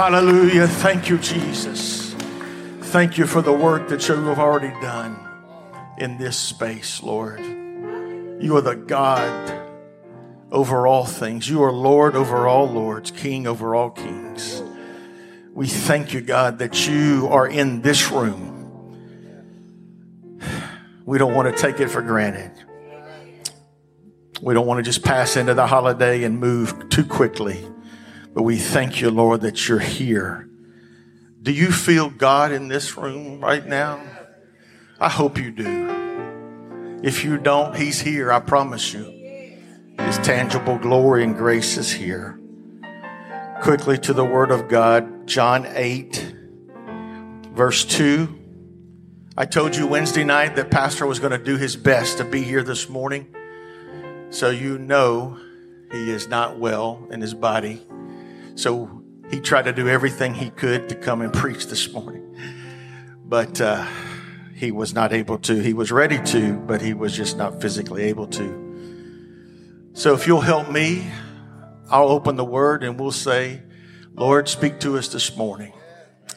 Hallelujah. Thank you, Jesus. Thank you for the work that you have already done in this space, Lord. You are the God over all things. You are Lord over all lords, King over all kings. We thank you, God, that you are in this room. We don't want to take it for granted. We don't want to just pass into the holiday and move too quickly. But we thank you, Lord, that you're here. Do you feel God in this room right now? I hope you do. If you don't, He's here, I promise you. His tangible glory and grace is here. Quickly to the Word of God, John 8, verse 2. I told you Wednesday night that Pastor was going to do his best to be here this morning. So you know he is not well in his body. So he tried to do everything he could to come and preach this morning. But uh, he was not able to. He was ready to, but he was just not physically able to. So if you'll help me, I'll open the word and we'll say, Lord, speak to us this morning.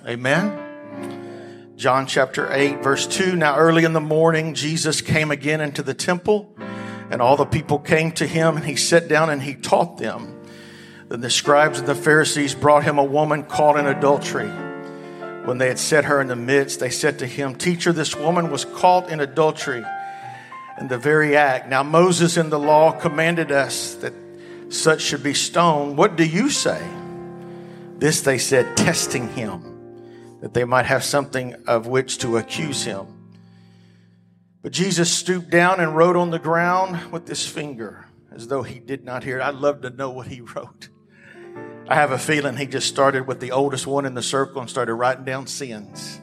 Amen. John chapter 8, verse 2. Now, early in the morning, Jesus came again into the temple, and all the people came to him, and he sat down and he taught them. Then the scribes and the Pharisees brought him a woman caught in adultery. When they had set her in the midst, they said to him, Teacher, this woman was caught in adultery in the very act. Now, Moses in the law commanded us that such should be stoned. What do you say? This they said, testing him, that they might have something of which to accuse him. But Jesus stooped down and wrote on the ground with his finger, as though he did not hear it. I'd love to know what he wrote. I have a feeling he just started with the oldest one in the circle and started writing down sins.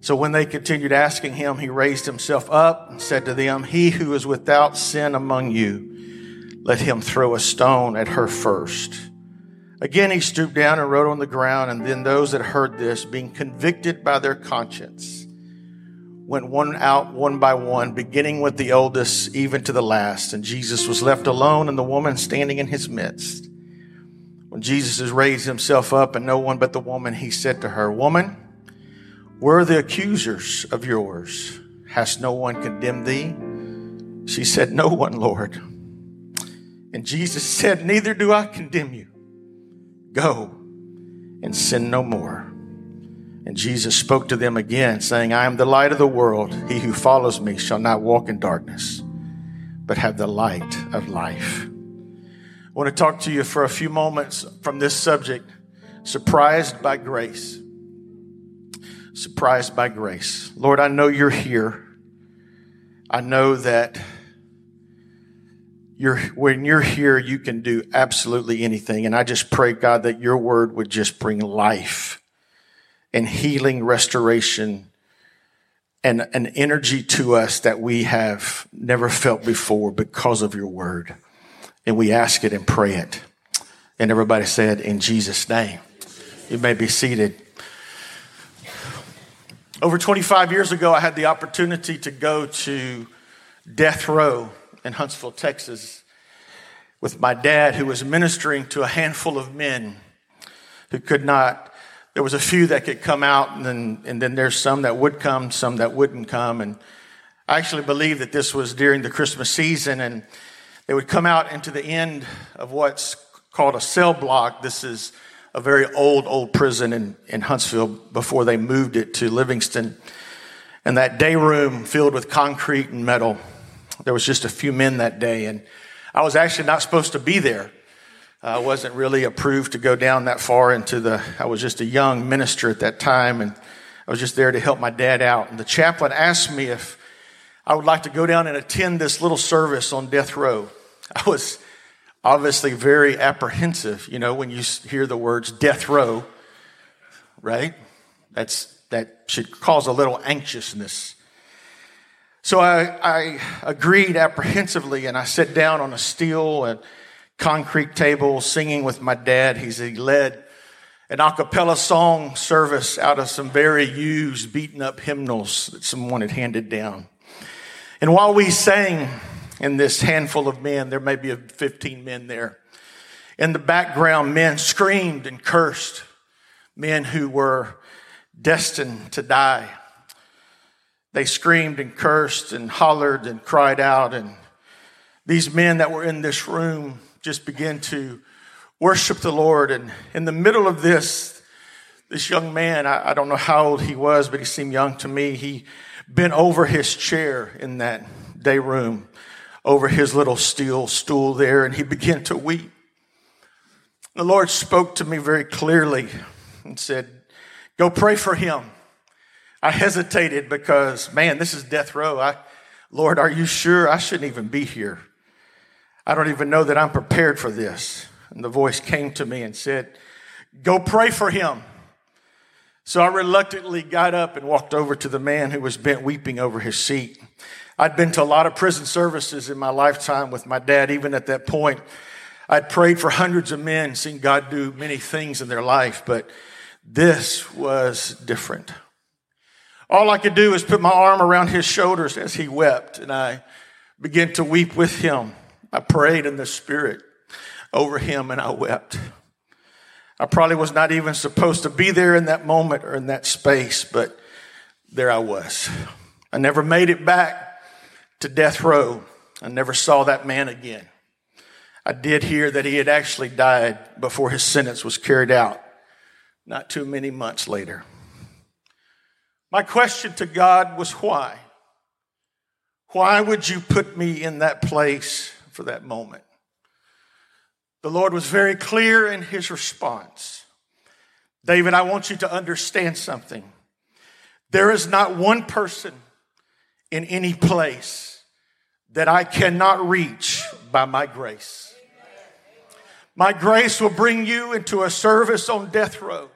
So when they continued asking him, he raised himself up and said to them, He who is without sin among you, let him throw a stone at her first. Again, he stooped down and wrote on the ground, and then those that heard this, being convicted by their conscience, went one out one by one, beginning with the oldest, even to the last. And Jesus was left alone, and the woman standing in his midst. When Jesus has raised himself up, and no one but the woman, he said to her, Woman, where are the accusers of yours? Has no one condemned thee? She said, No one, Lord. And Jesus said, Neither do I condemn you. Go and sin no more. And Jesus spoke to them again, saying, I am the light of the world. He who follows me shall not walk in darkness, but have the light of life. I want to talk to you for a few moments from this subject surprised by grace. Surprised by grace. Lord, I know you're here. I know that you're, when you're here, you can do absolutely anything. And I just pray, God, that your word would just bring life and healing, restoration, and an energy to us that we have never felt before because of your word. And we ask it and pray it. And everybody said, in Jesus' name. You may be seated. Over 25 years ago, I had the opportunity to go to death row in Huntsville, Texas, with my dad, who was ministering to a handful of men who could not. There was a few that could come out, and then, and then there's some that would come, some that wouldn't come. And I actually believe that this was during the Christmas season, and they would come out into the end of what's called a cell block. This is a very old, old prison in, in Huntsville before they moved it to Livingston. And that day room filled with concrete and metal. There was just a few men that day, and I was actually not supposed to be there. I wasn't really approved to go down that far into the, I was just a young minister at that time, and I was just there to help my dad out. And the chaplain asked me if I would like to go down and attend this little service on death row. I was obviously very apprehensive, you know, when you hear the words death row, right? That's, that should cause a little anxiousness. So I, I agreed apprehensively and I sat down on a steel and concrete table singing with my dad. He's, he led an a cappella song service out of some very used, beaten up hymnals that someone had handed down. And while we sang, in this handful of men, there may be 15 men there. In the background, men screamed and cursed, men who were destined to die. They screamed and cursed and hollered and cried out. And these men that were in this room just began to worship the Lord. And in the middle of this, this young man, I, I don't know how old he was, but he seemed young to me. He bent over his chair in that day room, over his little steel stool there, and he began to weep. The Lord spoke to me very clearly and said, Go pray for him. I hesitated because, man, this is death row. I, Lord, are you sure I shouldn't even be here? I don't even know that I'm prepared for this. And the voice came to me and said, Go pray for him. So I reluctantly got up and walked over to the man who was bent weeping over his seat. I'd been to a lot of prison services in my lifetime with my dad, even at that point. I'd prayed for hundreds of men, seen God do many things in their life, but this was different. All I could do was put my arm around his shoulders as he wept, and I began to weep with him. I prayed in the spirit over him, and I wept. I probably was not even supposed to be there in that moment or in that space, but there I was. I never made it back to death row. I never saw that man again. I did hear that he had actually died before his sentence was carried out, not too many months later. My question to God was why? Why would you put me in that place for that moment? The Lord was very clear in his response. David, I want you to understand something. There is not one person in any place that I cannot reach by my grace. My grace will bring you into a service on death row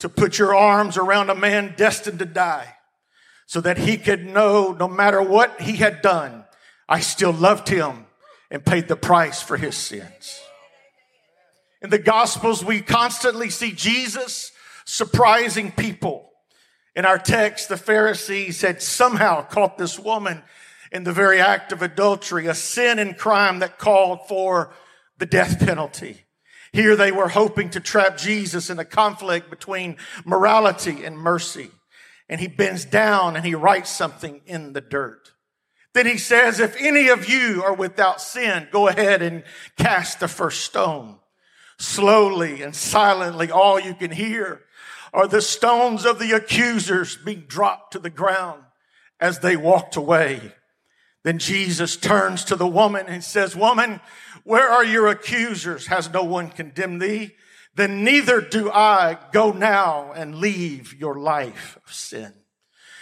to put your arms around a man destined to die so that he could know no matter what he had done, I still loved him and paid the price for his sins. In the gospels, we constantly see Jesus surprising people. In our text, the Pharisees had somehow caught this woman in the very act of adultery, a sin and crime that called for the death penalty. Here they were hoping to trap Jesus in a conflict between morality and mercy. And he bends down and he writes something in the dirt. Then he says, if any of you are without sin, go ahead and cast the first stone. Slowly and silently, all you can hear are the stones of the accusers being dropped to the ground as they walked away. Then Jesus turns to the woman and says, woman, where are your accusers? Has no one condemned thee? Then neither do I go now and leave your life of sin.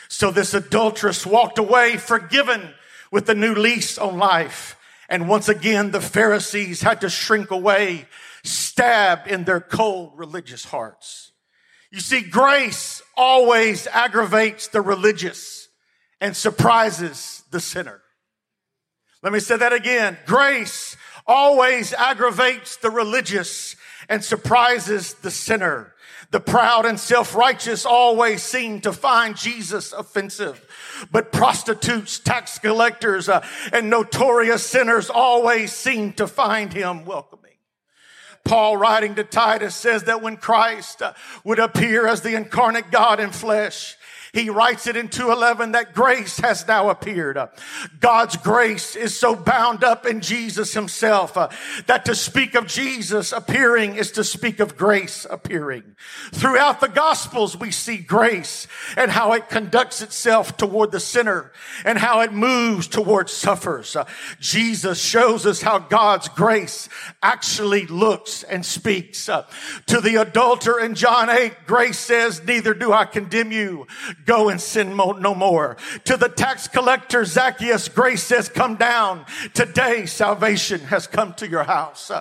So this adulteress walked away forgiven with a new lease on life. And once again, the Pharisees had to shrink away, stabbed in their cold religious hearts. You see, grace always aggravates the religious and surprises the sinner. Let me say that again. Grace always aggravates the religious and surprises the sinner. The proud and self-righteous always seem to find Jesus offensive. But prostitutes, tax collectors, uh, and notorious sinners always seem to find him welcoming. Paul writing to Titus says that when Christ uh, would appear as the incarnate God in flesh, he writes it in 211 that grace has now appeared. God's grace is so bound up in Jesus himself uh, that to speak of Jesus appearing is to speak of grace appearing. Throughout the gospels, we see grace and how it conducts itself toward the sinner and how it moves towards sufferers. Uh, Jesus shows us how God's grace actually looks and speaks. Uh, to the adulterer in John 8, grace says, neither do I condemn you. Go and sin no more. To the tax collector, Zacchaeus, grace says, come down. Today, salvation has come to your house.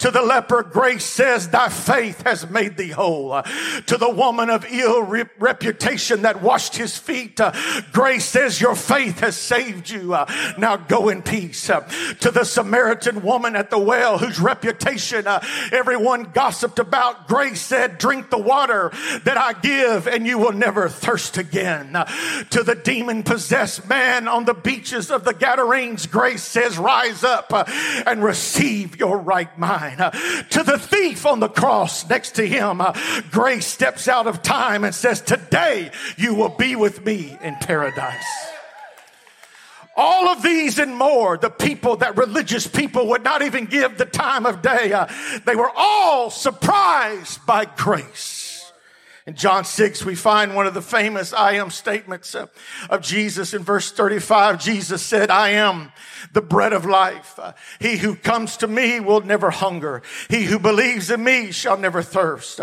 To the leper, grace says, thy faith has made thee whole. To the woman of ill re- reputation that washed his feet, uh, grace says, your faith has saved you. Now go in peace. To the Samaritan woman at the well whose reputation everyone gossiped about, grace said, drink the water that I give and you will never thirst again again. Uh, to the demon possessed man on the beaches of the Gadarenes, grace says, rise up uh, and receive your right mind. Uh, to the thief on the cross next to him, grace steps out of time and says, today you will be with me in paradise. All of these and more, the people that religious people would not even give the time of day, uh, they were all surprised by grace. In John 6, we find one of the famous I am statements of, Jesus. In verse 35, Jesus said, I am the bread of life. He who comes to me will never hunger. He who believes in me shall never thirst.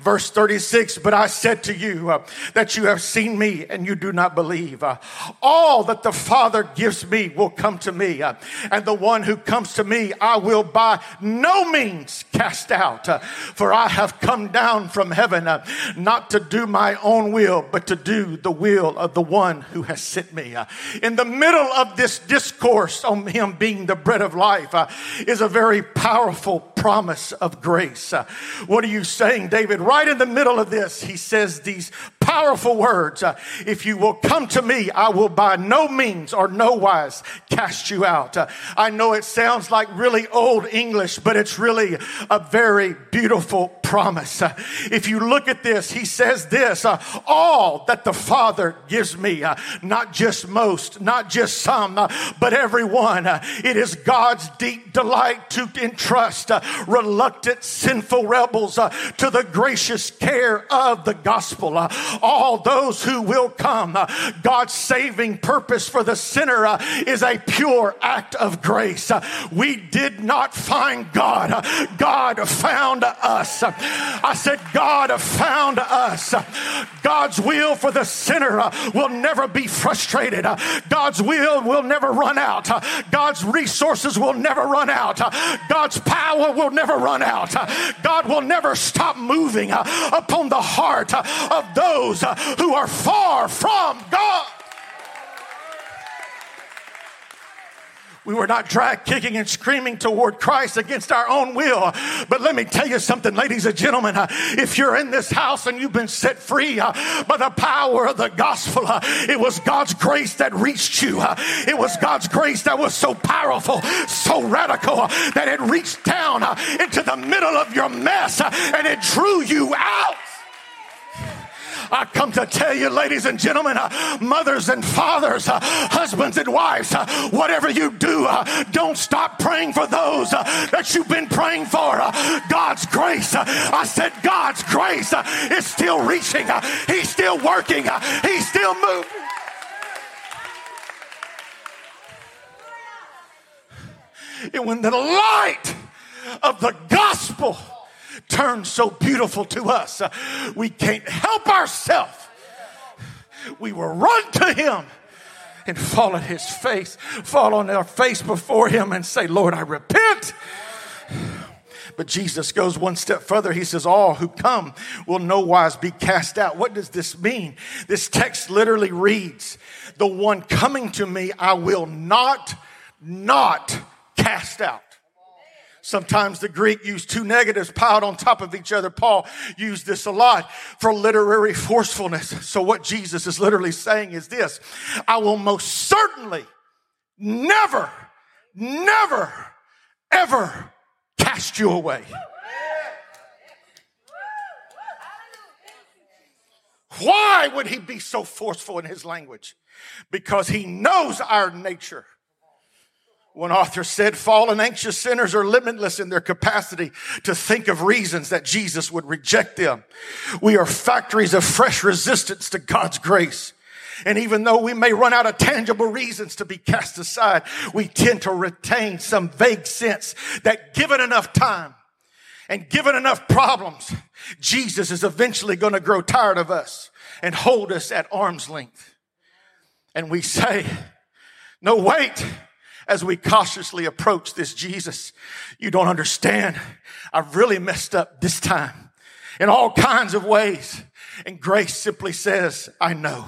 Verse 36, but I said to you uh, that you have seen me and you do not believe. Uh, all that the Father gives me will come to me. Uh, and the one who comes to me, I will by no means cast out. For I have come down from heaven not to do my own will, but to do the will of the one who has sent me. Uh, in the middle of this discourse on him being the bread of life uh, is a very powerful promise of grace. Uh, what are you saying, David? Right in the middle of this, he says these powerful words. Uh, if you will come to me, I will by no means or no wise cast you out. Uh, I know it sounds like really old English, but it's really a very beautiful promise. Uh, if you look at this, he says this, uh, all that the Father gives me, uh, not just most, not just some, uh, but everyone. it is God's deep delight to entrust reluctant, sinful rebels to the gracious care of the gospel all those who will come. Uh, God's saving purpose for the sinner uh, is a pure act of grace. Uh, we did not find God. Uh, God found us. Uh, I said, God found us. Uh, God's will for the sinner will never be frustrated. God's will will never run out. God's resources will never run out. God's power will never run out. God will never stop moving upon the heart of those those uh, who are far from God. We were not drag kicking and screaming toward Christ against our own will. But let me tell you something, ladies and gentlemen. Uh, if you're in this house and you've been set free uh, by the power of the gospel, it was God's grace that reached you. It was God's grace that was so powerful, so radical, that it reached down into the middle of your mess and it drew you out. I come to tell you, ladies and gentlemen, uh, mothers and fathers, uh, husbands and wives, uh, whatever you do, uh, don't stop praying for those uh, that you've been praying for. Uh, God's grace. I said, God's grace is still reaching. He's still working. He's still moving. And when the light of the gospel turned so beautiful to us. Uh, we can't help ourselves. We will run to him and fall at his face, fall on our face before him and say, Lord, I repent. But Jesus goes one step further. He says, All who come will no wise be cast out. What does this mean? This text literally reads, The one coming to me, I will not, not cast out. Sometimes the Greek used two negatives piled on top of each other. Paul used this a lot for literary forcefulness. So what Jesus is literally saying is this, I will most certainly never, never, ever cast you away. Why would he be so forceful in his language? Because he knows our nature. One author said, fallen anxious sinners are limitless in their capacity to think of reasons that Jesus would reject them. We are factories of fresh resistance to God's grace. And even though we may run out of tangible reasons to be cast aside, we tend to retain some vague sense that given enough time and given enough problems, Jesus is eventually going to grow tired of us and hold us at arm's length. And we say, no, wait as we cautiously approach this Jesus. You don't understand. I've really messed up this time in all kinds of ways. And grace simply says, I know.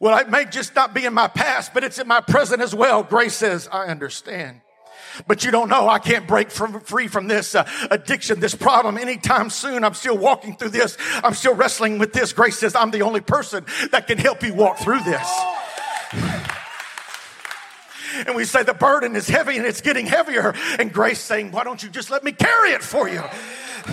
Well, it may just not be in my past, but it's in my present as well. Grace says, I understand. But you don't know I can't break from, free from this uh, addiction, this problem anytime soon. I'm still walking through this. I'm still wrestling with this. Grace says I'm the only person that can help you walk through this. And we say the burden is heavy and it's getting heavier. And Grace saying, why don't you just let me carry it for you?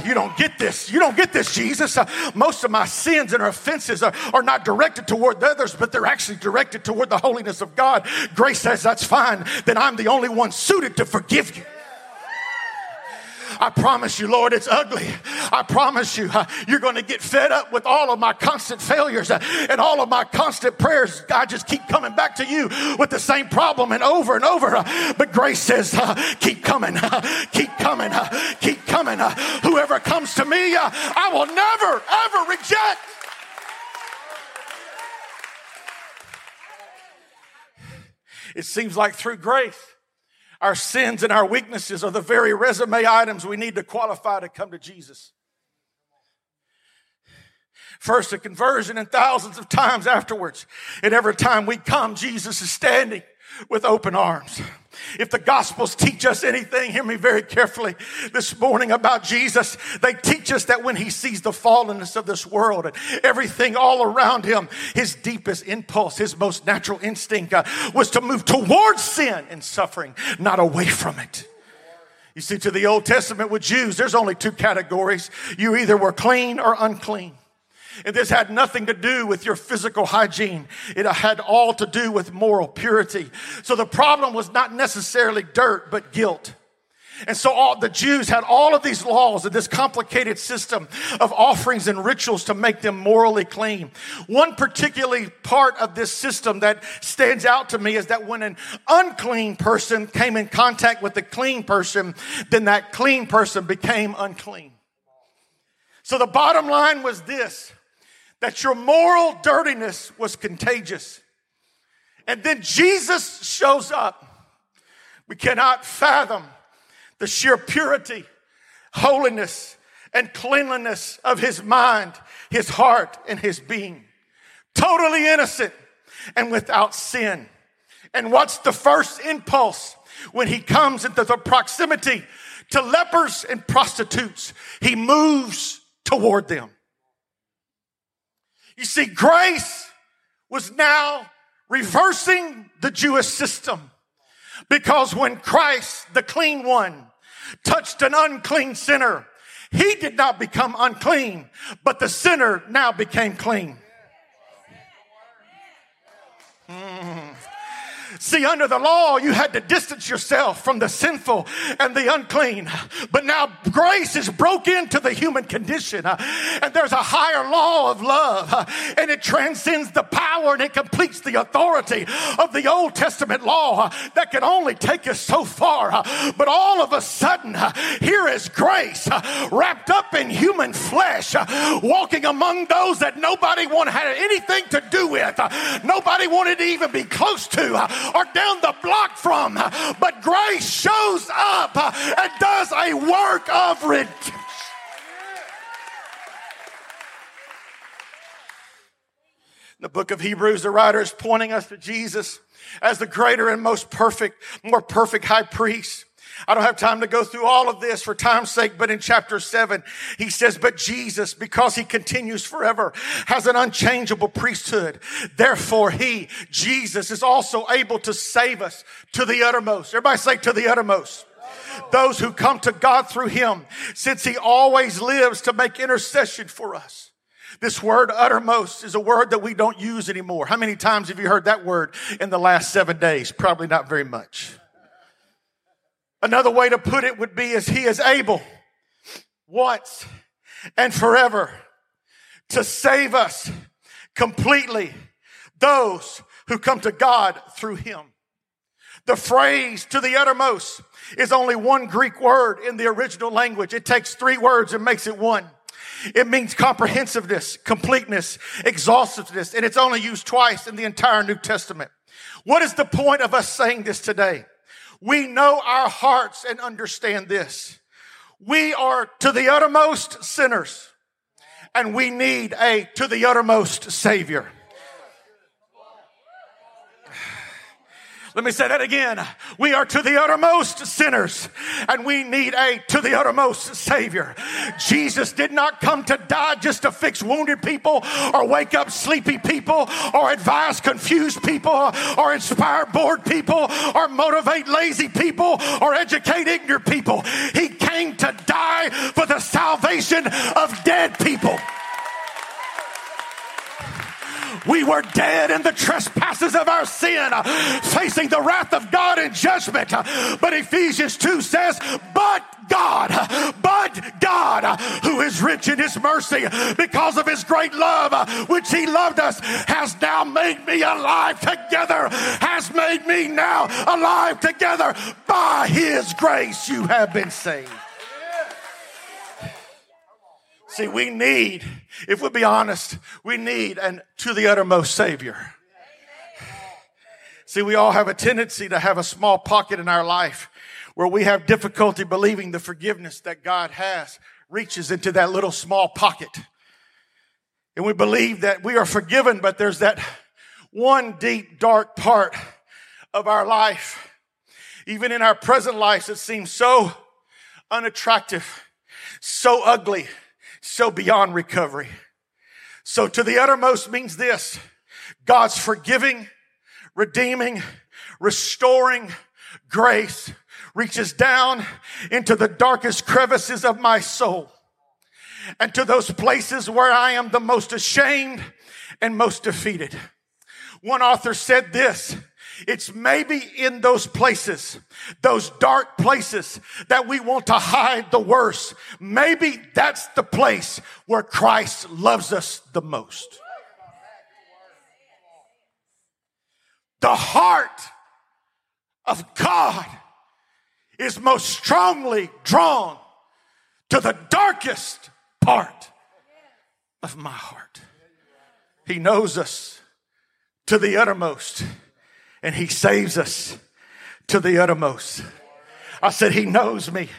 You don't get this. You don't get this, Jesus. Uh, most of my sins and offenses are, are not directed toward others, but they're actually directed toward the holiness of God. Grace says that's fine. Then I'm the only one suited to forgive you. I promise you, Lord, it's ugly. I promise you, you're going to get fed up with all of my constant failures and all of my constant prayers. I just keep coming back to you with the same problem and over and over. But grace says, keep coming, keep coming, keep coming. whoever comes to me, I will never, ever reject. It seems like through grace, our sins and our weaknesses are the very resume items we need to qualify to come to Jesus. First, a conversion, and thousands of times afterwards. And every time we come, Jesus is standing with open arms. If the Gospels teach us anything, hear me very carefully this morning about Jesus. They teach us that when he sees the fallenness of this world and everything all around him, his deepest impulse, his most natural instinct uh, was to move towards sin and suffering, not away from it. You see, to the Old Testament with Jews, there's only two categories. You either were clean or unclean. And this had nothing to do with your physical hygiene. It had all to do with moral purity. So the problem was not necessarily dirt, but guilt. And so all the Jews had all of these laws and this complicated system of offerings and rituals to make them morally clean. One particularly part of this system that stands out to me is that when an unclean person came in contact with a clean person, then that clean person became unclean. So the bottom line was this that your moral dirtiness was contagious. And then Jesus shows up. We cannot fathom the sheer purity, holiness, and cleanliness of his mind, his heart, and his being. Totally innocent and without sin. And what's the first impulse when he comes into the proximity to lepers and prostitutes? He moves toward them. You see, grace was now reversing the Jewish system because when Christ, the clean one, touched an unclean sinner, he did not become unclean, but the sinner now became clean. Mm. See, under the law, you had to distance yourself from the sinful and the unclean. But now grace is broke into the human condition. Uh, and there's a higher law of love. Uh, and it transcends the power and it completes the authority of the Old Testament law uh, that can only take us so far. But all of a sudden, here is grace wrapped up in human flesh, walking among those that nobody wanted had anything to do with. Nobody wanted to even be close to or down the block from. But grace shows up and does a work of redemption. the book of Hebrews, the writer is pointing us to Jesus as the greater and most perfect, more perfect high priest. I don't have time to go through all of this for time's sake, but in chapter seven, he says, but Jesus, because he continues forever, has an unchangeable priesthood. Therefore, he, Jesus, is also able to save us to the uttermost. Everybody say to the uttermost those who come to God through him, since he always lives to make intercession for us. This word uttermost is a word that we don't use anymore. How many times have you heard that word in the last seven days? Probably not very much. Another way to put it would be as he is able once and forever to save us completely, those who come to God through him. The phrase to the uttermost is only one Greek word in the original language. It takes three words and makes it one. It means comprehensiveness, completeness, exhaustiveness, and it's only used twice in the entire New Testament. What is the point of us saying this today? We know our hearts and understand this. We are to the uttermost sinners and we need a to the uttermost savior. Let me say that again. We are to the uttermost sinners and we need a to the uttermost savior. Jesus did not come to die just to fix wounded people or wake up sleepy people or advise confused people or inspire bored people or motivate lazy people or educate ignorant people. He came to die for the salvation of dead people. We were dead in the trespasses of our sin, facing the wrath of God in judgment. But Ephesians 2 says, but God, but God, who is rich in his mercy because of his great love, which he loved us, has now made me alive together, has made me now alive together. By his grace, you have been saved. See, we need, if we'll be honest, we need and to the uttermost Savior. See, we all have a tendency to have a small pocket in our life where we have difficulty believing the forgiveness that God has reaches into that little small pocket. And we believe that we are forgiven, but there's that one deep, dark part of our life. Even in our present lives, it seems so unattractive, so ugly, so beyond recovery. So to the uttermost means this God's forgiving, redeeming, restoring grace reaches down into the darkest crevices of my soul and to those places where I am the most ashamed and most defeated. One author said this it's maybe in those places, those dark places that we want to hide the worst. Maybe that's the place where Christ loves us the most. The heart of God is most strongly drawn to the darkest part of my heart. He knows us to the uttermost and he saves us to the uttermost. I said, He knows me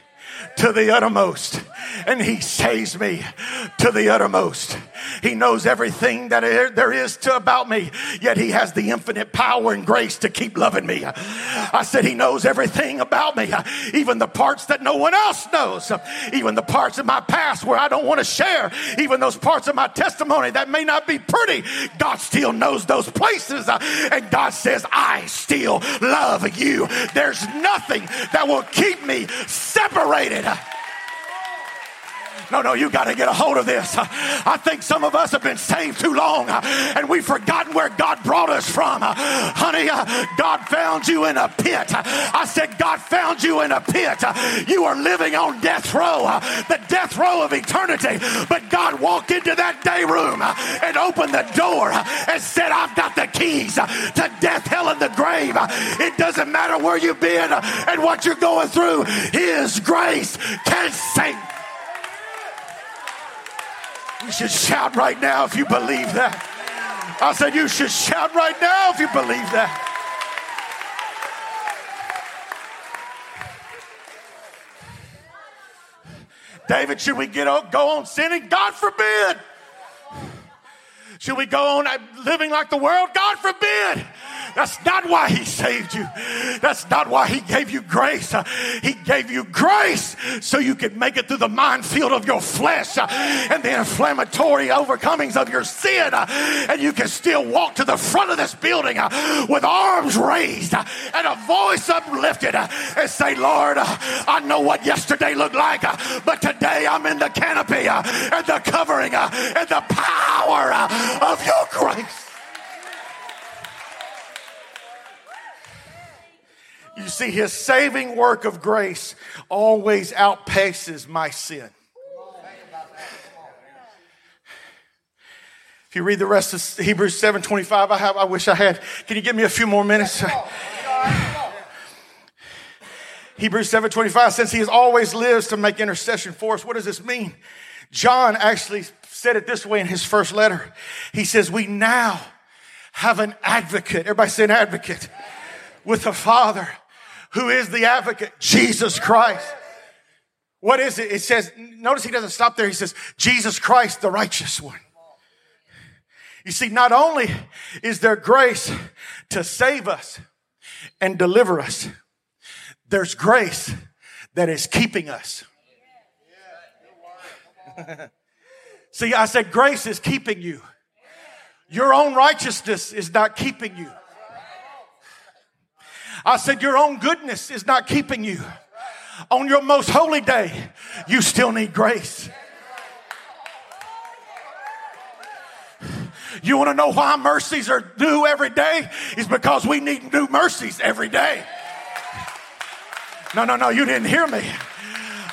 to the uttermost and he saves me to the uttermost. He knows everything that there is to about me, yet he has the infinite power and grace to keep loving me. I said he knows everything about me, even the parts that no one else knows, even the parts of my past where I don't want to share, even those parts of my testimony that may not be pretty. God still knows those places, and God says, I still love you. There's nothing that will keep me separated it. No, no, you got to get a hold of this. I think some of us have been saved too long and we've forgotten where God brought us from. Honey, uh, God found you in a pit. I said, God found you in a pit. You are living on death row, the death row of eternity. But God walked into that day room and opened the door and said, I've got the keys to death, hell, and the grave. It doesn't matter where you've been and what you're going through. His grace can save you should shout right now if you believe that. I said, You should shout right now if you believe that. David, should we get on, go on sinning? God forbid. Should we go on living like the world? God forbid. That's not why he saved you. That's not why he gave you grace. He gave you grace so you could make it through the minefield of your flesh and the inflammatory overcomings of your sin. And you can still walk to the front of this building with arms raised and a voice uplifted and say, Lord, I know what yesterday looked like, but today I'm in the canopy and the covering and the power of your grace. You see, his saving work of grace always outpaces my sin. If you read the rest of Hebrews 7:25, I have I wish I had. Can you give me a few more minutes? Hebrews 7:25 since he has always lives to make intercession for us. What does this mean? John actually said it this way in his first letter. He says, "We now have an advocate." Everybody say an advocate with the Father who is the advocate? Jesus Christ. What is it? It says, notice he doesn't stop there. He says, Jesus Christ, the righteous one. You see, not only is there grace to save us, and deliver us. There's grace that is keeping us. See, I said grace is keeping you. Your own righteousness is not keeping you. I said your own goodness is not keeping you. On your most holy day, you still need grace. You want to know why mercies are due every day? Is because we need new mercies every day. No, no, no, you didn't hear me.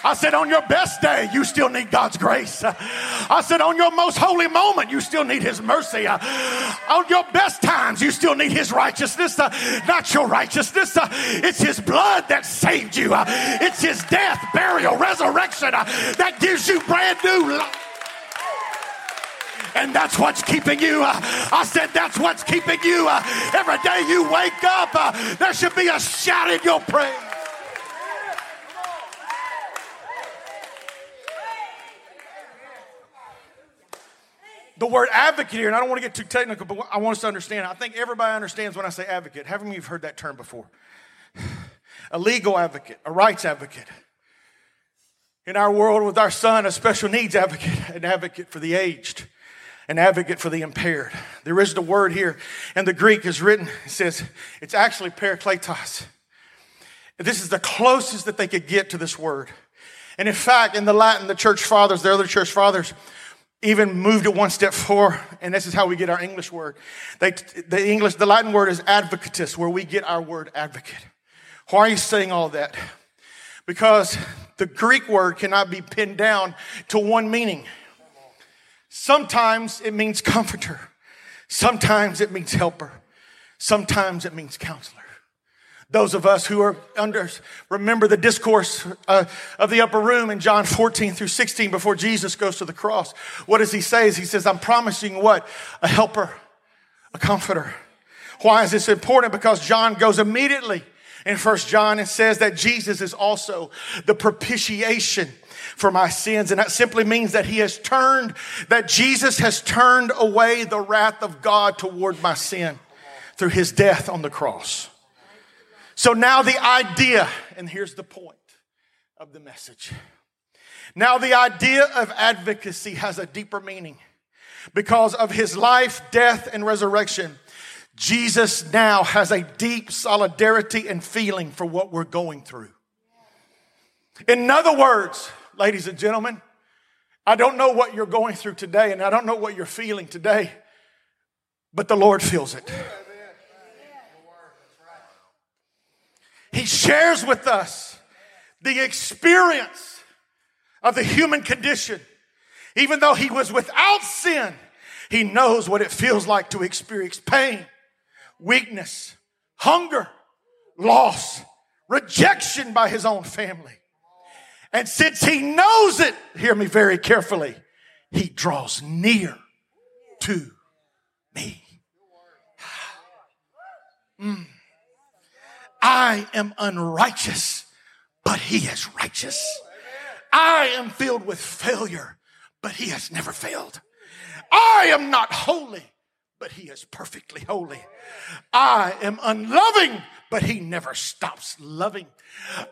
I said, on your best day, you still need God's grace. I said, on your most holy moment, you still need His mercy. On your best times, you still need His righteousness, not your righteousness. It's His blood that saved you, it's His death, burial, resurrection that gives you brand new life. And that's what's keeping you. I said, that's what's keeping you. Every day you wake up, there should be a shout in your praise. The word advocate here, and I don't want to get too technical, but I want us to understand. I think everybody understands when I say advocate. Haven't you heard that term before? A legal advocate, a rights advocate. In our world, with our son, a special needs advocate, an advocate for the aged, an advocate for the impaired. There is the word here, and the Greek is written, it says, it's actually parakletos. This is the closest that they could get to this word. And in fact, in the Latin, the church fathers, the other church fathers, even moved it one step forward, and this is how we get our English word. They, the English, the Latin word is advocatus, where we get our word advocate. Why are you saying all that? Because the Greek word cannot be pinned down to one meaning. Sometimes it means comforter. Sometimes it means helper. Sometimes it means counselor. Those of us who are under, remember the discourse uh, of the upper room in John 14 through 16 before Jesus goes to the cross. What does he say? He says, I'm promising what? A helper, a comforter. Why is this important? Because John goes immediately in First John and says that Jesus is also the propitiation for my sins. And that simply means that he has turned, that Jesus has turned away the wrath of God toward my sin through his death on the cross. So now the idea, and here's the point of the message. Now the idea of advocacy has a deeper meaning. Because of his life, death, and resurrection, Jesus now has a deep solidarity and feeling for what we're going through. In other words, ladies and gentlemen, I don't know what you're going through today, and I don't know what you're feeling today, but the Lord feels it. He shares with us the experience of the human condition. Even though he was without sin, he knows what it feels like to experience pain, weakness, hunger, loss, rejection by his own family. And since he knows it, hear me very carefully, he draws near to me. Mm. I am unrighteous, but he is righteous. I am filled with failure, but he has never failed. I am not holy, but he is perfectly holy. I am unloving, but he never stops loving.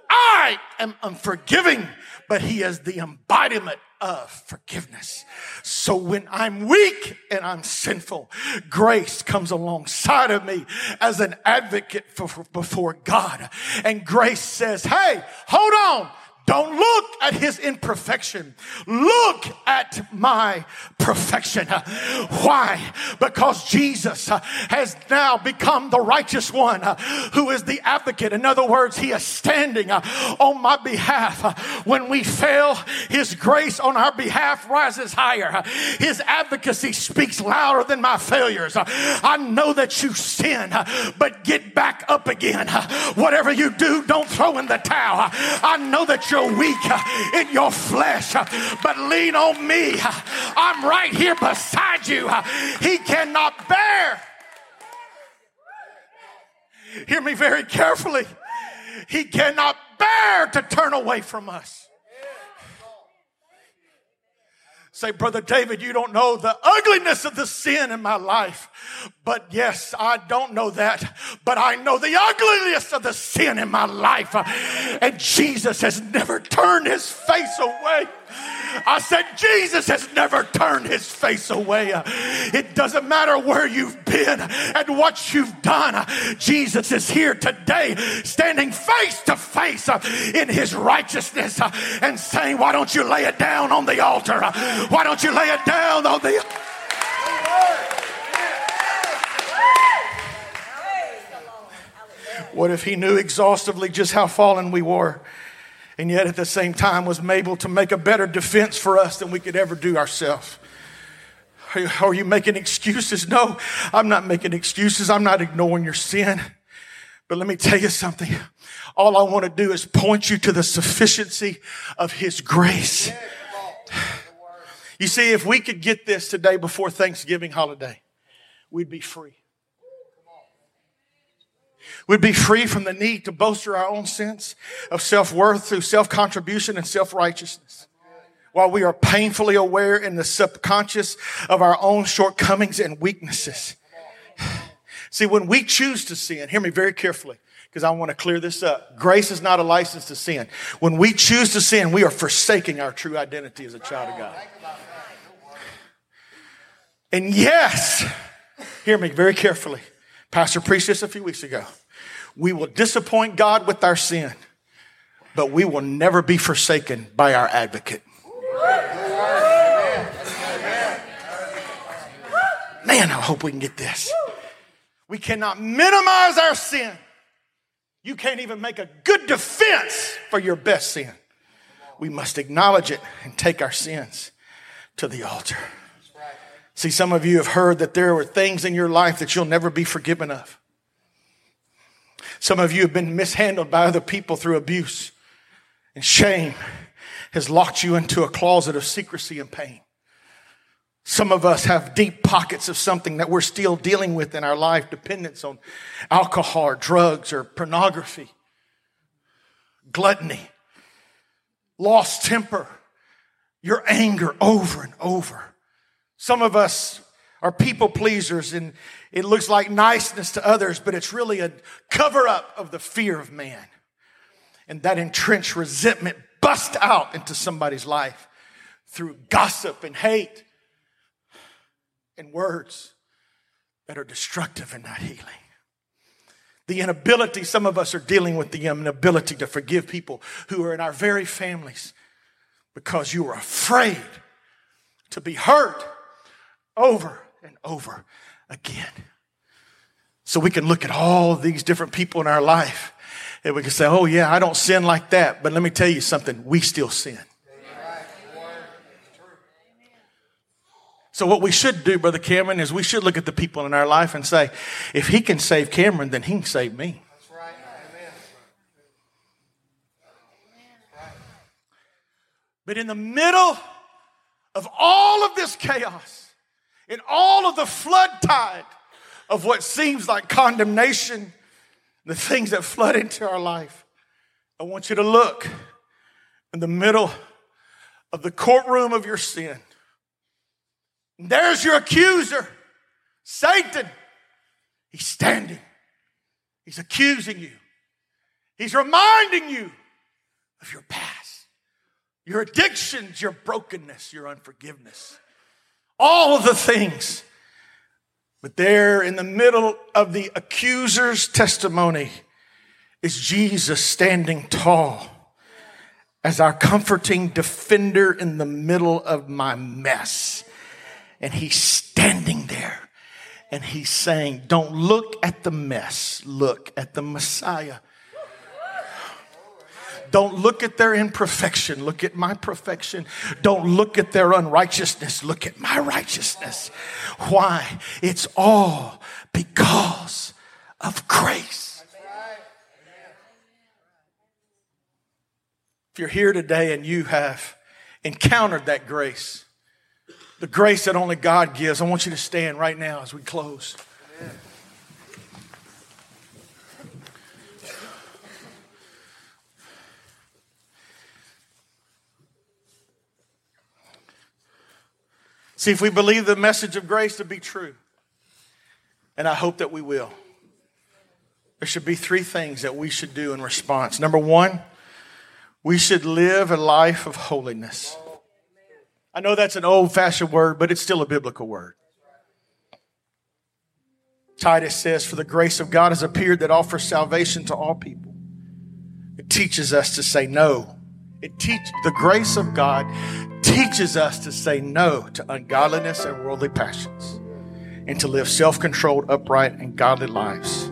I am unforgiving, but he is the embodiment of forgiveness. So when I'm weak and I'm sinful, grace comes alongside of me as an advocate for, for, before God. And grace says, Hey, hold on. Don't look at his imperfection. Look at my perfection. Why? Because Jesus has now become the righteous one who is the advocate. In other words, he is standing on my behalf. When we fail, his grace on our behalf rises higher. His advocacy speaks louder than my failures. I know that you sin, but get back up again. Whatever you do, don't throw in the towel. I know that you you're weak uh, in your flesh, uh, but lean on me. Uh, I'm right here beside you. He cannot bear. Hear me very carefully. He cannot bear to turn away from us. Say, Brother David, you don't know the ugliness of the sin in my life. But yes, I don't know that, but I know the ugliness of the sin in my life. And Jesus has never turned his face away. I said, Jesus has never turned his face away. It doesn't matter where you've been and what you've done. Jesus is here today, standing face to face in his righteousness and saying, Why don't you lay it down on the altar? Why don't you lay it down on the What if he knew exhaustively just how fallen we were? And yet at the same time was able to make a better defense for us than we could ever do ourselves. Are you making excuses? No, I'm not making excuses. I'm not ignoring your sin. But let me tell you something. All I want to do is point you to the sufficiency of His grace. You see, if we could get this today before Thanksgiving holiday, we'd be free. We'd be free from the need to bolster our own sense of self worth through self contribution and self righteousness. While we are painfully aware in the subconscious of our own shortcomings and weaknesses. See, when we choose to sin, hear me very carefully, because I want to clear this up. Grace is not a license to sin. When we choose to sin, we are forsaking our true identity as a child of God. And yes, hear me very carefully. Pastor preached this a few weeks ago. We will disappoint God with our sin, but we will never be forsaken by our advocate. Man, I hope we can get this. We cannot minimize our sin. You can't even make a good defense for your best sin. We must acknowledge it and take our sins to the altar. See, some of you have heard that there are things in your life that you'll never be forgiven of. Some of you have been mishandled by other people through abuse, and shame has locked you into a closet of secrecy and pain. Some of us have deep pockets of something that we're still dealing with in our life dependence on alcohol, or drugs, or pornography, gluttony, lost temper, your anger over and over. Some of us are people pleasers and it looks like niceness to others, but it's really a cover up of the fear of man. And that entrenched resentment bust out into somebody's life through gossip and hate and words that are destructive and not healing. The inability, some of us are dealing with the inability to forgive people who are in our very families because you are afraid to be hurt over and over again. So we can look at all these different people in our life and we can say, oh, yeah, I don't sin like that. But let me tell you something, we still sin. So, what we should do, Brother Cameron, is we should look at the people in our life and say, if he can save Cameron, then he can save me. But in the middle of all of this chaos, in all of the flood tide of what seems like condemnation, the things that flood into our life, I want you to look in the middle of the courtroom of your sin. There's your accuser, Satan. He's standing, he's accusing you, he's reminding you of your past, your addictions, your brokenness, your unforgiveness all of the things. But there in the middle of the accuser's testimony is Jesus standing tall as our comforting defender in the middle of my mess. And he's standing there and he's saying, Don't look at the mess, look at the Messiah don't look at their imperfection. Look at my perfection. Don't look at their unrighteousness. Look at my righteousness. Why? It's all because of grace. If you're here today and you have encountered that grace, the grace that only God gives, I want you to stand right now as we close. See, if we believe the message of grace to be true, and I hope that we will, there should be three things that we should do in response. Number one, we should live a life of holiness. I know that's an old fashioned word, but it's still a biblical word. Titus says, For the grace of God has appeared that offers salvation to all people. It teaches us to say no. It teach the grace of God teaches us to say no to ungodliness and worldly passions and to live self-controlled, upright, and godly lives.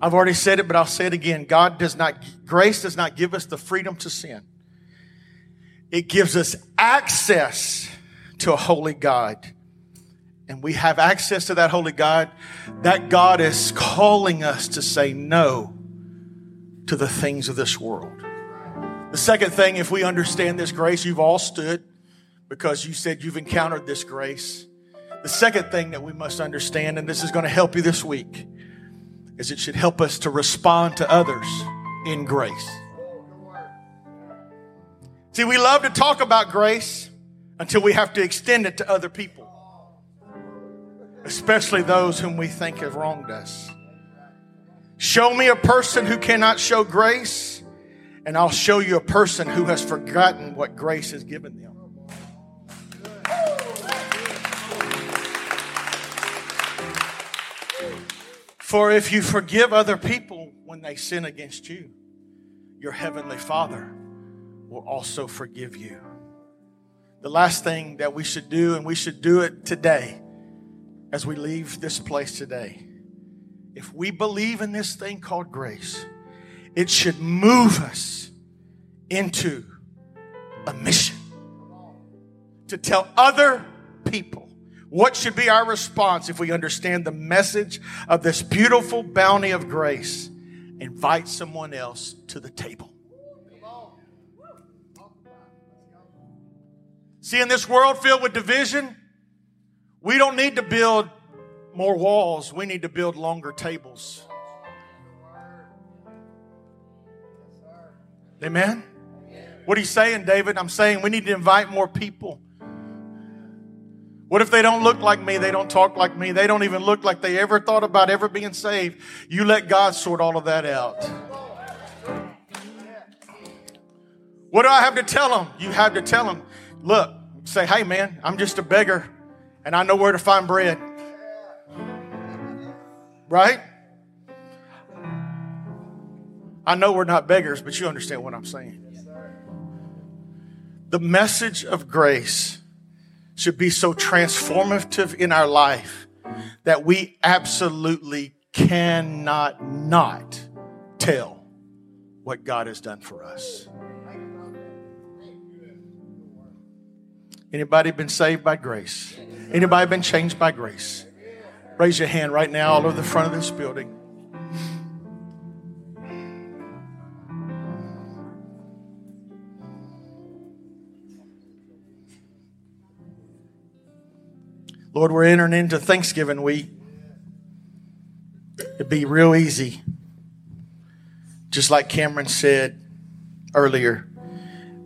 I've already said it, but I'll say it again. God does not, grace does not give us the freedom to sin. It gives us access to a holy God. And we have access to that holy God. That God is calling us to say no to the things of this world. The second thing, if we understand this grace, you've all stood because you said you've encountered this grace. The second thing that we must understand, and this is going to help you this week, is it should help us to respond to others in grace. See, we love to talk about grace until we have to extend it to other people, especially those whom we think have wronged us. Show me a person who cannot show grace, and I'll show you a person who has forgotten what grace has given them. For if you forgive other people when they sin against you, your heavenly Father will also forgive you. The last thing that we should do, and we should do it today as we leave this place today, if we believe in this thing called grace, it should move us into a mission to tell other people what should be our response if we understand the message of this beautiful bounty of grace? Invite someone else to the table. See, in this world filled with division, we don't need to build more walls. We need to build longer tables. Amen? What are you saying, David? I'm saying we need to invite more people. What if they don't look like me? They don't talk like me. They don't even look like they ever thought about ever being saved. You let God sort all of that out. What do I have to tell them? You have to tell them, look, say, hey man, I'm just a beggar and I know where to find bread. Right? I know we're not beggars, but you understand what I'm saying. The message of grace should be so transformative in our life that we absolutely cannot not tell what God has done for us. Anybody been saved by grace? Anybody been changed by grace? Raise your hand right now all over the front of this building. Lord, we're entering into Thanksgiving week. It'd be real easy, just like Cameron said earlier,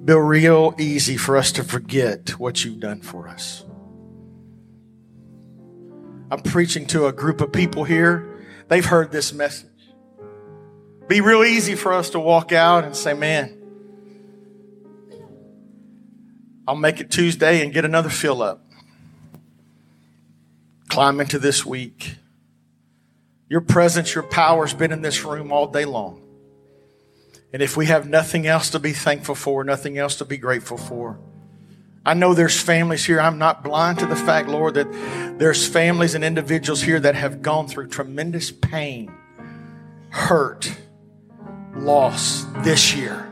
be real easy for us to forget what you've done for us. I'm preaching to a group of people here. They've heard this message. Be real easy for us to walk out and say, man, I'll make it Tuesday and get another fill up climb into this week. Your presence, your power has been in this room all day long. And if we have nothing else to be thankful for, nothing else to be grateful for, I know there's families here. I'm not blind to the fact, Lord, that there's families and individuals here that have gone through tremendous pain, hurt, loss this year.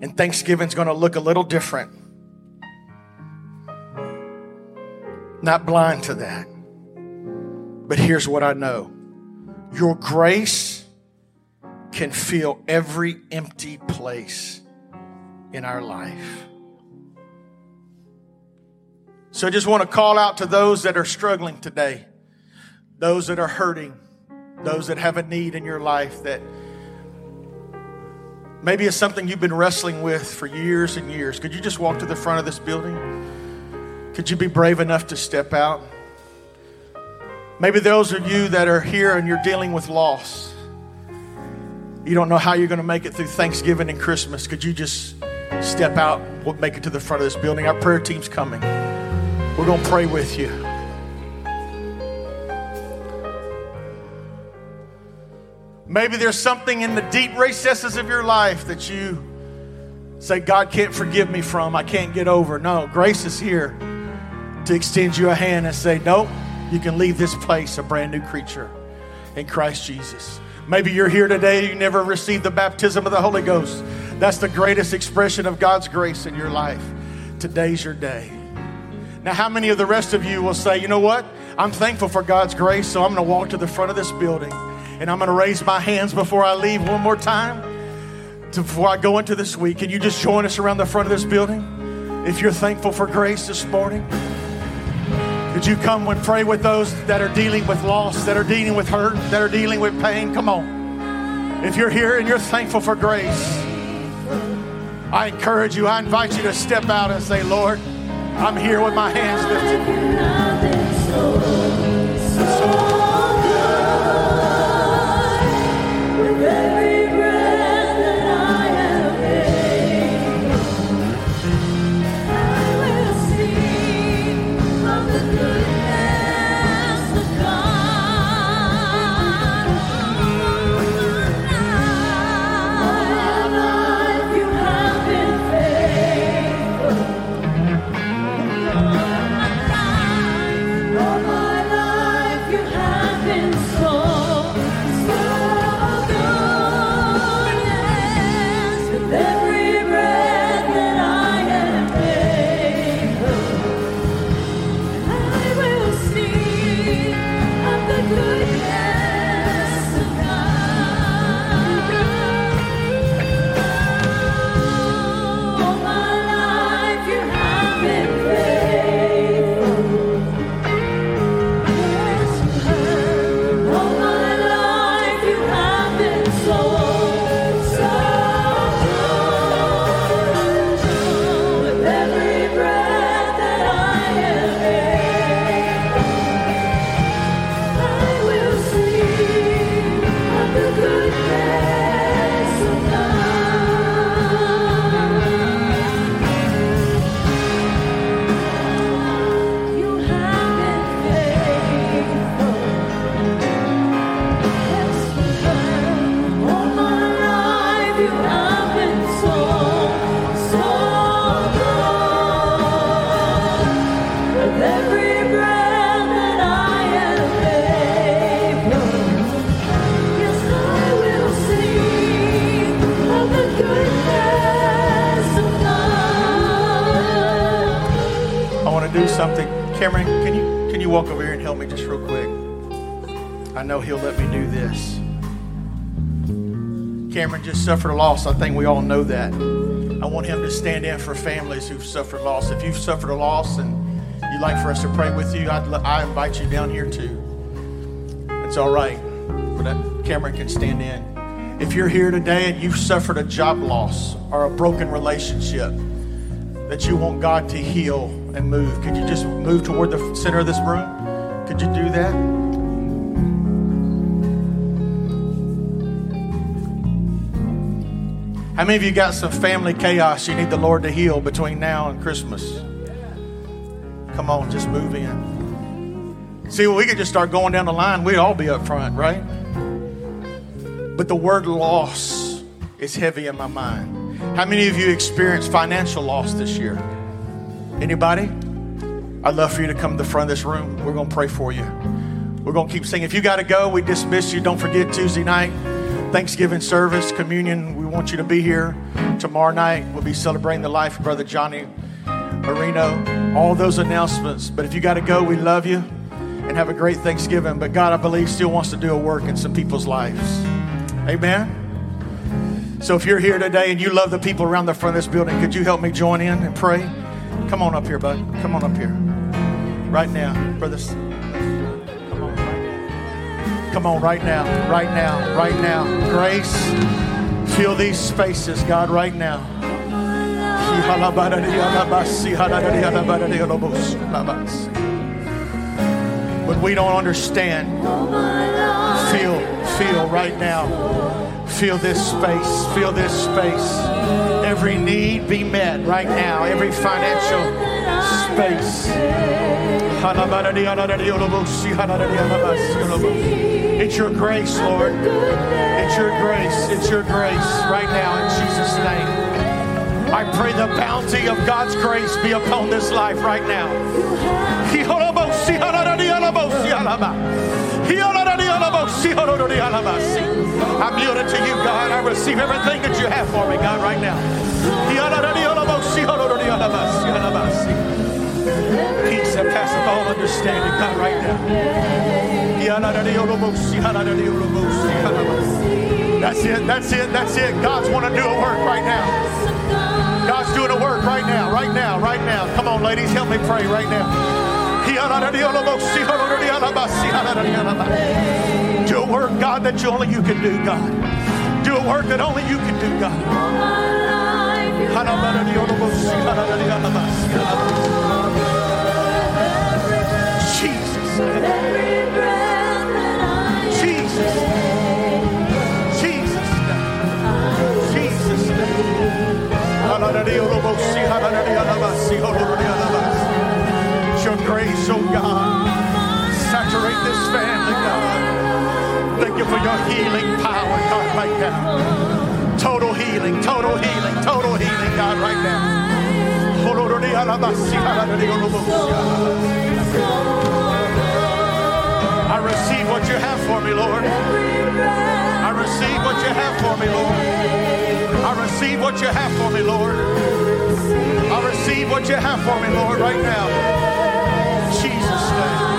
And Thanksgiving's going to look a little different. Not blind to that. But here's what I know your grace can fill every empty place in our life. So I just want to call out to those that are struggling today, those that are hurting, those that have a need in your life that maybe it's something you've been wrestling with for years and years. Could you just walk to the front of this building? Could you be brave enough to step out? Maybe those of you that are here and you're dealing with loss. You don't know how you're going to make it through Thanksgiving and Christmas. Could you just step out? We'll make it to the front of this building. Our prayer team's coming. We're going to pray with you. Maybe there's something in the deep recesses of your life that you say, God can't forgive me from, I can't get over. No, grace is here to extend you a hand and say, Nope, you can leave this place a brand new creature in Christ Jesus. Maybe you're here today, you never received the baptism of the Holy Ghost. That's the greatest expression of God's grace in your life. Today's your day. Now, how many of the rest of you will say, you know what? I'm thankful for God's grace, so I'm going to walk to the front of this building and I'm going to raise my hands before I leave one more time to, before I go into this week. Can you just join us around the front of this building? If you're thankful for grace this morning, could you come and pray with those that are dealing with loss, that are dealing with hurt, that are dealing with pain? Come on. If you're here and you're thankful for grace, I encourage you, I invite you to step out and say, Lord, I'm here with my hands lifted. Suffered a loss. I think we all know that. I want him to stand in for families who've suffered loss. If you've suffered a loss and you'd like for us to pray with you, I'd, I invite you down here too. It's all right, but Cameron can stand in. If you're here today and you've suffered a job loss or a broken relationship that you want God to heal and move, could you just move toward the center of this room? Could you do that? How many of you got some family chaos you need the Lord to heal between now and Christmas? Come on, just move in. See, we could just start going down the line. We'd all be up front, right? But the word loss is heavy in my mind. How many of you experienced financial loss this year? Anybody? I'd love for you to come to the front of this room. We're going to pray for you. We're going to keep singing. If you got to go, we dismiss you. Don't forget Tuesday night. Thanksgiving service, communion. We want you to be here. Tomorrow night, we'll be celebrating the life of Brother Johnny Marino. All those announcements. But if you got to go, we love you and have a great Thanksgiving. But God, I believe, still wants to do a work in some people's lives. Amen. So if you're here today and you love the people around the front of this building, could you help me join in and pray? Come on up here, bud. Come on up here. Right now, brothers. Come on, right now, right now, right now. Grace, fill these spaces, God, right now. When we don't understand, feel, feel right now. Feel this space. Feel this space. Every need be met right now. Every financial space. It's your grace, Lord. It's your grace. It's your grace right now in Jesus' name. I pray the bounty of God's grace be upon this life right now. I'm yielded to you, God. I receive everything that you have for me, God, right now. Peace that passeth all understanding, God, right now. That's it, that's it, that's it. God's want to do a work right now. God's doing a work right now, right now, right now. Come on, ladies, help me pray right now. Work, God, that you, only you can do, God. Do a work that only you can do, God. Jesus. Jesus. Jesus. Jesus. Your grace, oh God, saturate this family, God. Thank you for your healing power, God, right now. Total healing, total healing, total healing, God, right now. I receive what you have for me, Lord. I receive what you have for me, Lord. I receive what you have for me, Lord. I receive what you have for me, Lord, right now. Jesus' name.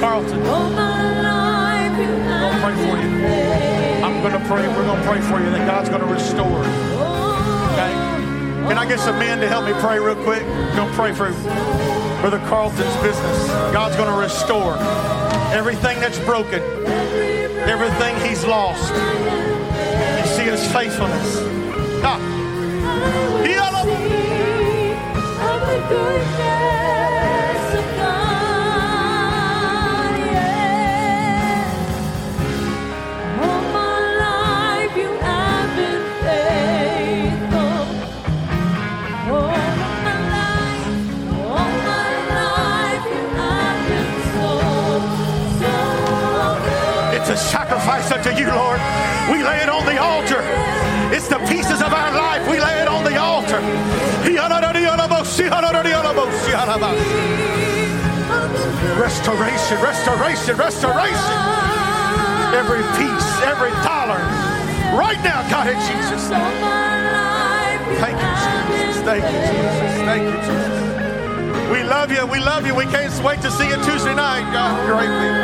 Carlton. I'll pray for you. I'm going to pray. We're going to pray for you that God's going to restore. Okay? Can I get some men to help me pray real quick? We're going to pray for Brother Carlton's business. God's going to restore everything that's broken, everything he's lost. You see his faithfulness. Ah. Unto you, Lord. We lay it on the altar. It's the pieces of our life. We lay it on the altar. Restoration, restoration, restoration. Every piece, every dollar. Right now, God, in Jesus' name. Thank you, Jesus. Thank you, Jesus. Thank you, Jesus. We love you. We love you. We can't wait to see you Tuesday night. God, greatly.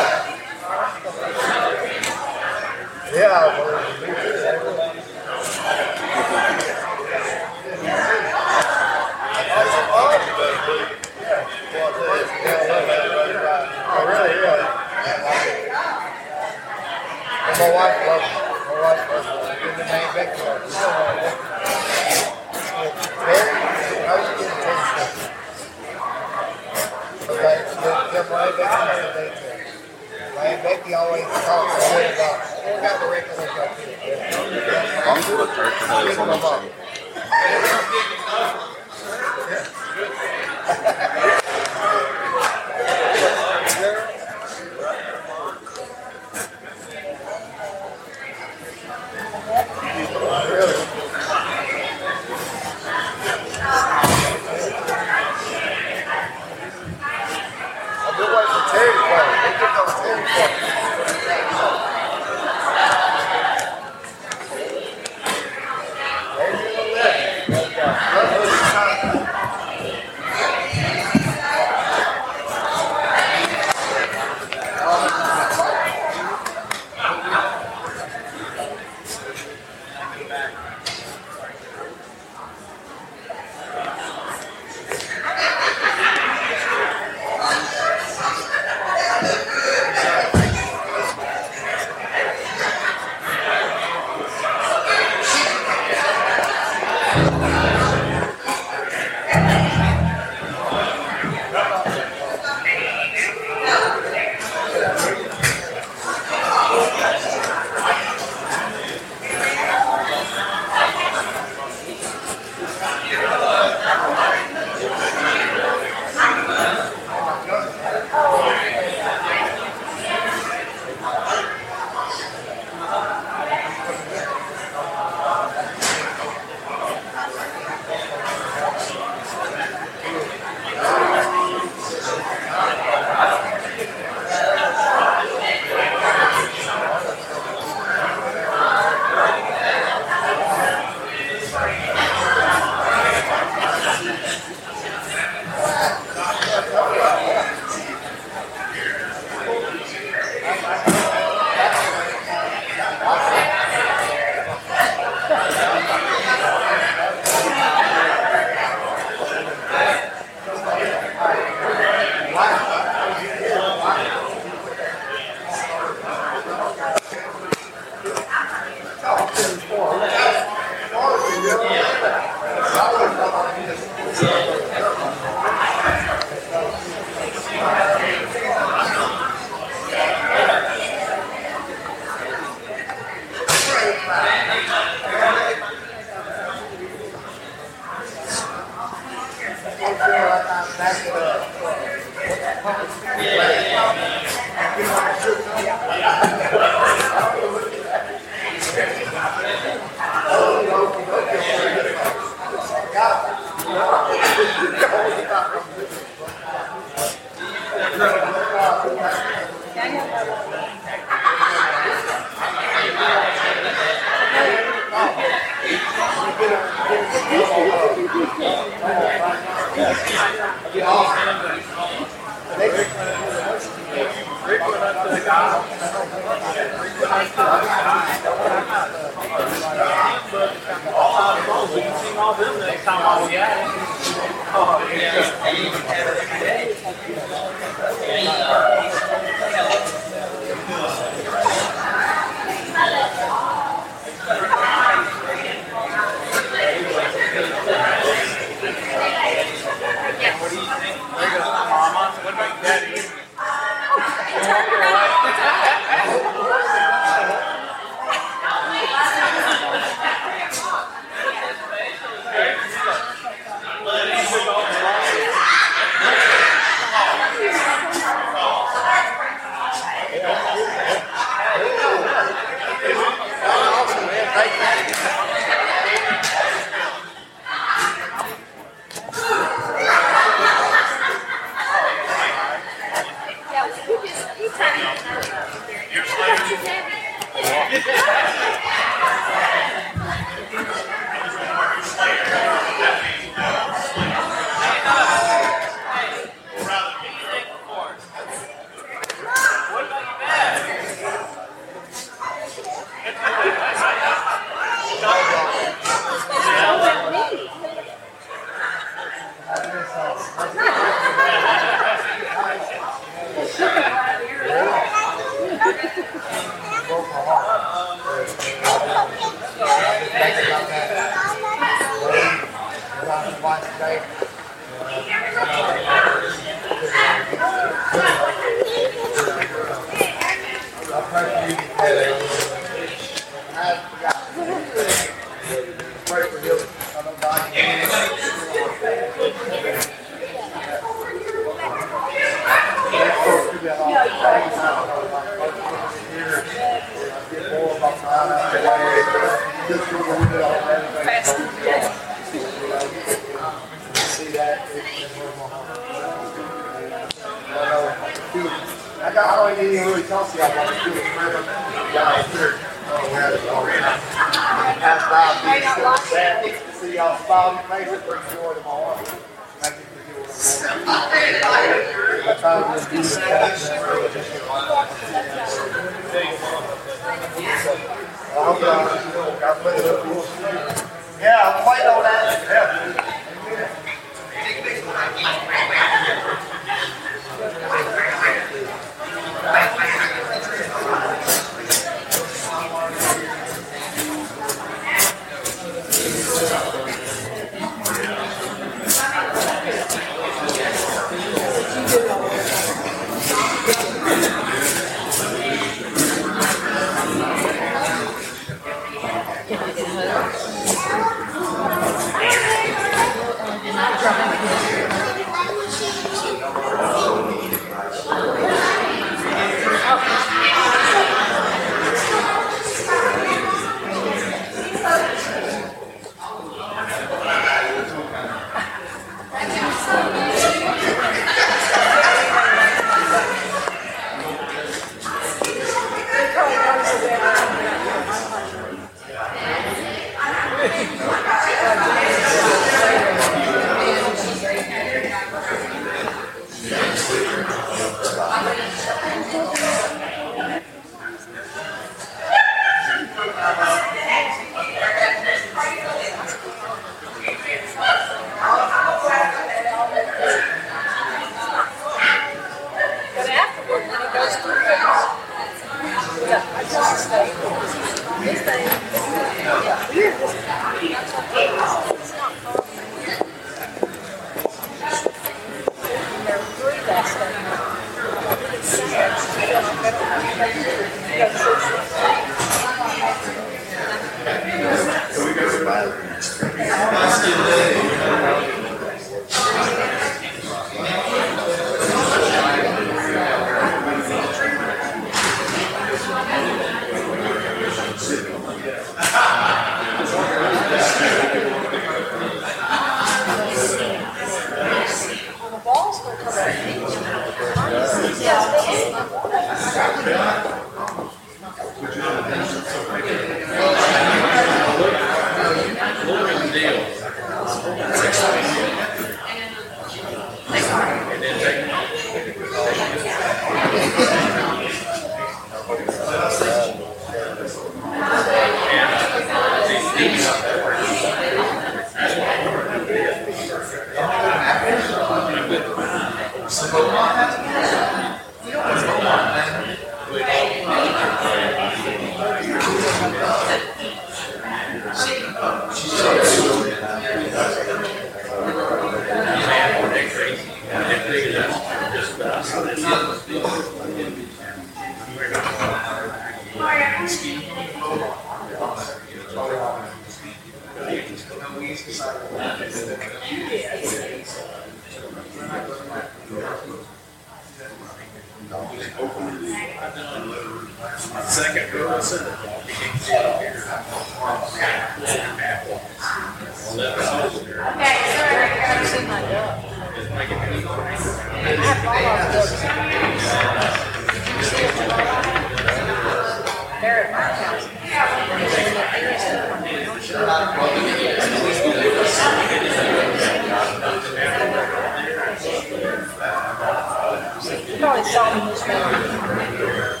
Probably saw me this morning.